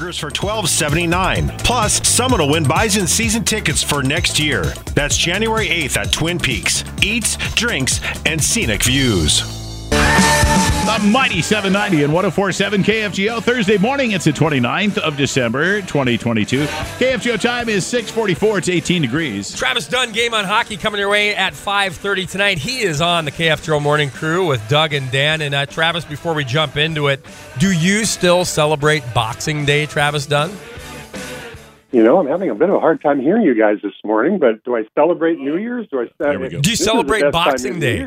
Burgers for $12.79. Plus, someone will win Bison season tickets for next year. That's January 8th at Twin Peaks. Eats, drinks, and scenic views. The mighty 790 and 1047 KFGO Thursday morning. It's the 29th of December, 2022. KFGO time is 644. It's 18 degrees. Travis Dunn game on hockey coming your way at 5:30 tonight. He is on the KFGO morning crew with Doug and Dan. And uh, Travis, before we jump into it, do you still celebrate Boxing Day, Travis Dunn? You know, I'm having a bit of a hard time hearing you guys this morning, but do I celebrate New Year's? Do I? There we go. Do you This celebrate Boxing of the Day?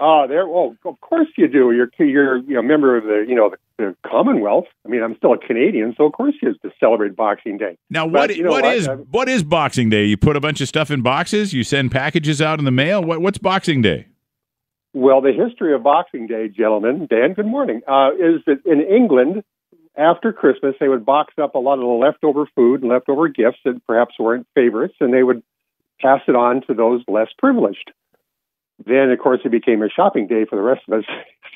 Oh, there. Well, of course you do. You're you're you know a member of the you know the, the Commonwealth. I mean, I'm still a Canadian, so of course you have to celebrate Boxing Day. Now, But what you know what what? is Uh, what is Boxing Day? You put a bunch of stuff in boxes. You send packages out in the mail. What what's Boxing Day? Well, the history of Boxing Day, gentlemen, Dan, good morning, uh, is that in England, after Christmas, they would box up a lot of the leftover food and leftover gifts that perhaps weren't favorites, and they would pass it on to those less privileged. Then, of course, it became a shopping day for the rest of us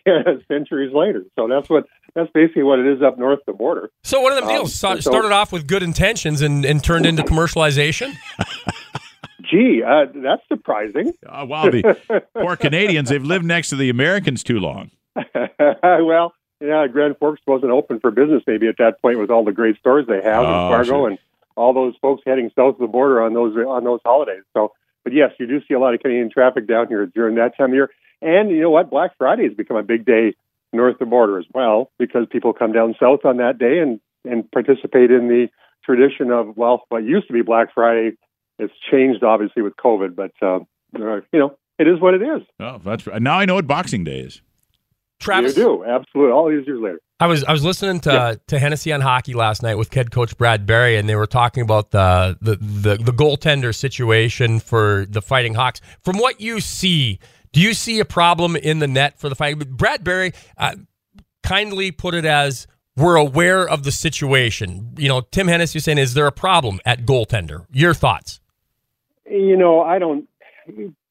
centuries later. So that's what that's basically what it is up north of the border. So one of them Um, deals sta- so- started off with good intentions and, and turned into commercialization. Gee, uh, that's surprising. Uh, wow, the poor Canadians. They've lived next to the Americans too long. well, yeah, Grand Forks wasn't open for business maybe at that point with all the great stores they have in Oh, Fargo sure. and all those folks heading south of the border on those on those holidays. So, but yes, you do see a lot of Canadian traffic down here during that time of year. And you know what? Black Friday has become a big day north of the border as well because people come down south on that day and and participate in the tradition of well, what used to be Black Friday. It's changed obviously with COVID, but uh, you know it is what it is. Oh, that's now I know what Boxing Day is. Travis, You do absolutely all these years later. I was I was listening to to Hennessy on hockey last night with head coach Brad Berry, and they were talking about the the the, the goaltender situation for the Fighting Hawks. From what you see, do you see a problem in the net for the Fighting? Brad Berry uh, kindly put it as we're aware of the situation. You know, Tim Hennessy saying, "Is there a problem at goaltender?" Your thoughts? you know, I don't.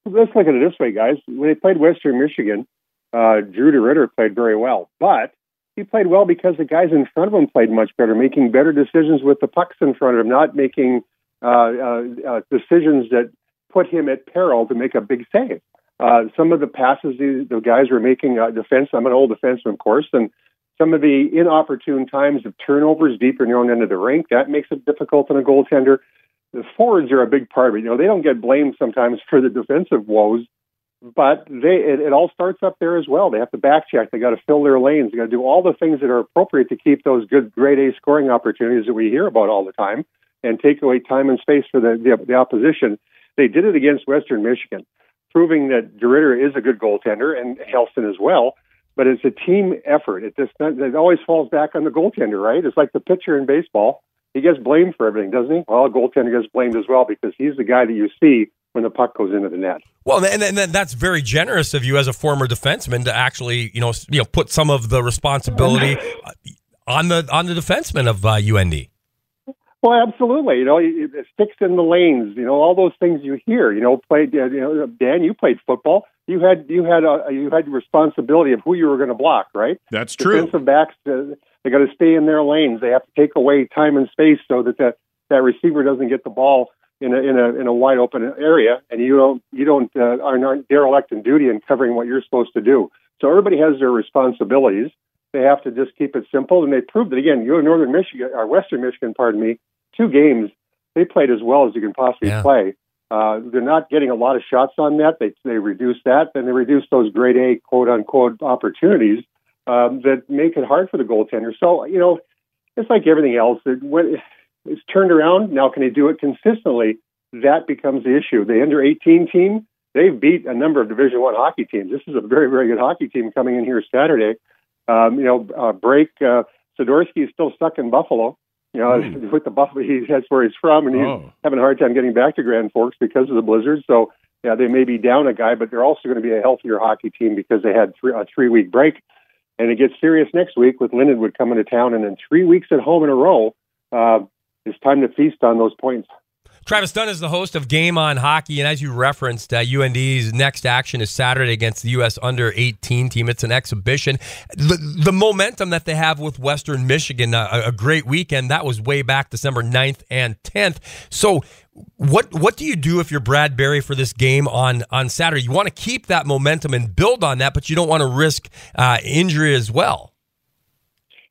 Let's look at it this way, guys. When they played Western Michigan, uh, Drew DeRidder played very well, but he played well because the guys in front of him played much better, making better decisions with the pucks in front of him, not making uh, uh, uh, decisions that put him at peril to make a big save. Uh, some of the passes the, the guys were making uh, defense. I'm an old defenseman, of course, and some of the inopportune times of turnovers deep in your own end of the rink that makes it difficult on a goaltender the forwards are a big part of it. You know, they don't get blamed sometimes for the defensive woes, but they it, it all starts up there as well. They have to back check. They got to fill their lanes. They got to do all the things that are appropriate to keep those good grade A scoring opportunities that we hear about all the time, and take away time and space for the the, the opposition. They did it against Western Michigan, proving that DeRidder is a good goaltender and Hellsten as well. But it's a team effort. It just it always falls back on the goaltender, right? It's like the pitcher in baseball he gets blamed for everything, doesn't he? Well, a goaltender gets blamed as well because he's the guy that you see when the puck goes into the net. Well, and, and, and that's very generous of you as a former defenseman to actually, you know, you know, put some of the responsibility uh, on the on the defenseman of uh, UND. Well, absolutely. You know, it it sticks in the lanes. You know, all those things you hear. You know, played. uh, You know, Dan, you played football. You had you had a you had responsibility of who you were going to block, right? That's true. Defensive backs, uh, they got to stay in their lanes. They have to take away time and space so that that, that receiver doesn't get the ball in a in a in a wide open area, and you don't you don't uh, are not derelict in duty in covering what you're supposed to do. So everybody has their responsibilities. They have to just keep it simple, and they proved it again. You in Northern Michigan or Western Michigan, pardon me, two games they played as well as you can possibly Yeah. play. Uh, they're not getting a lot of shots on net. They they reduce that, then they reduce those grade A quote unquote opportunities um, that make it hard for the goaltender. So you know, it's like everything else. It, when it's turned around now, can they do it consistently? That becomes the issue. The under eighteen team they've beat a number of Division One hockey teams. This is a very very good hockey team coming in here Saturday. Um, you know, uh, break uh, Sidorsky is still stuck in Buffalo. You know, Hmm. with the Buffalo, he, that's where he's from, and he's Oh. having a hard time getting back to Grand Forks because of the blizzard. So, yeah, they may be down a guy, but they're also going to be a healthier hockey team because they had three, a three week break. And it gets serious next week with Lindenwood coming to town, and then three weeks at home in a row. Uh, it's time to feast on those points. Travis Dunn is the host of Game on Hockey, and as you referenced, uh, UND's next action is Saturday against the U.S. Under 18 team. It's an exhibition. The, the momentum that they have with Western Michigan, uh, a great weekend. That was way back December 9th and 10th. So, what what do you do if you're Brad Berry for this game on on Saturday? You want to keep that momentum and build on that, but you don't want to risk uh, injury as well.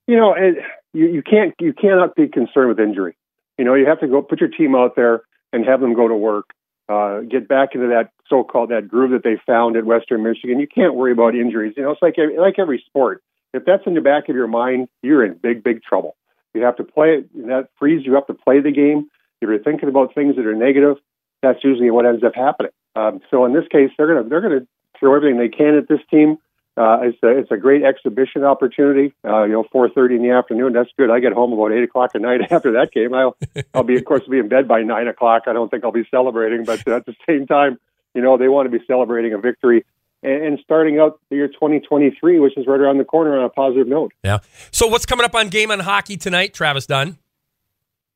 You know, it, you, you can't you cannot be concerned with injury. You know, you have to go put your team out there and have them go to work, uh, get back into that so-called that groove that they found at Western Michigan. You can't worry about injuries. You know, it's like like every sport. If that's in the back of your mind, you're in big big trouble. You have to play it. That frees you up to play the game. If you're thinking about things that are negative, that's usually what ends up happening. Um, so in this case, they're gonna they're gonna throw everything they can at this team. Uh, it's a it's a great exhibition opportunity. Uh, you know, four thirty in the afternoon. That's good. I get home about eight o'clock at night after that game. I'll I'll be of course be in bed by nine o'clock. I don't think I'll be celebrating, but at the same time, you know, they want to be celebrating a victory and, and starting out the year 2023, which is right around the corner on a positive note. Yeah. So what's coming up on Game on Hockey tonight, Travis Dunn?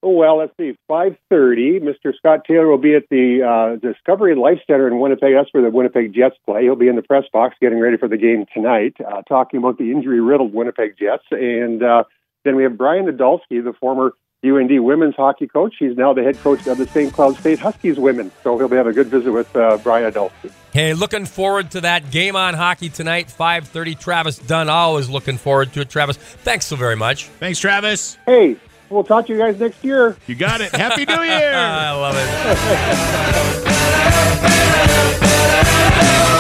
Oh, well, let's see. Five thirty. Mr. Scott Taylor will be at the uh, Discovery Life Center in Winnipeg. That's where the Winnipeg Jets play. He'll be in the press box getting ready for the game tonight, uh, talking about the injury-riddled Winnipeg Jets. And uh, then we have Brian Idalski, the former UND women's hockey coach. He's now the head coach of the St. Cloud State Huskies women. So he'll be having a good visit with uh, Brian Idalski. Hey, looking forward to that game on hockey tonight, five thirty. Travis Dunn, always looking forward to it. Travis, thanks so very much. Thanks, Travis. Hey, We'll talk to you guys next year. You got it. Happy New Year. I love it.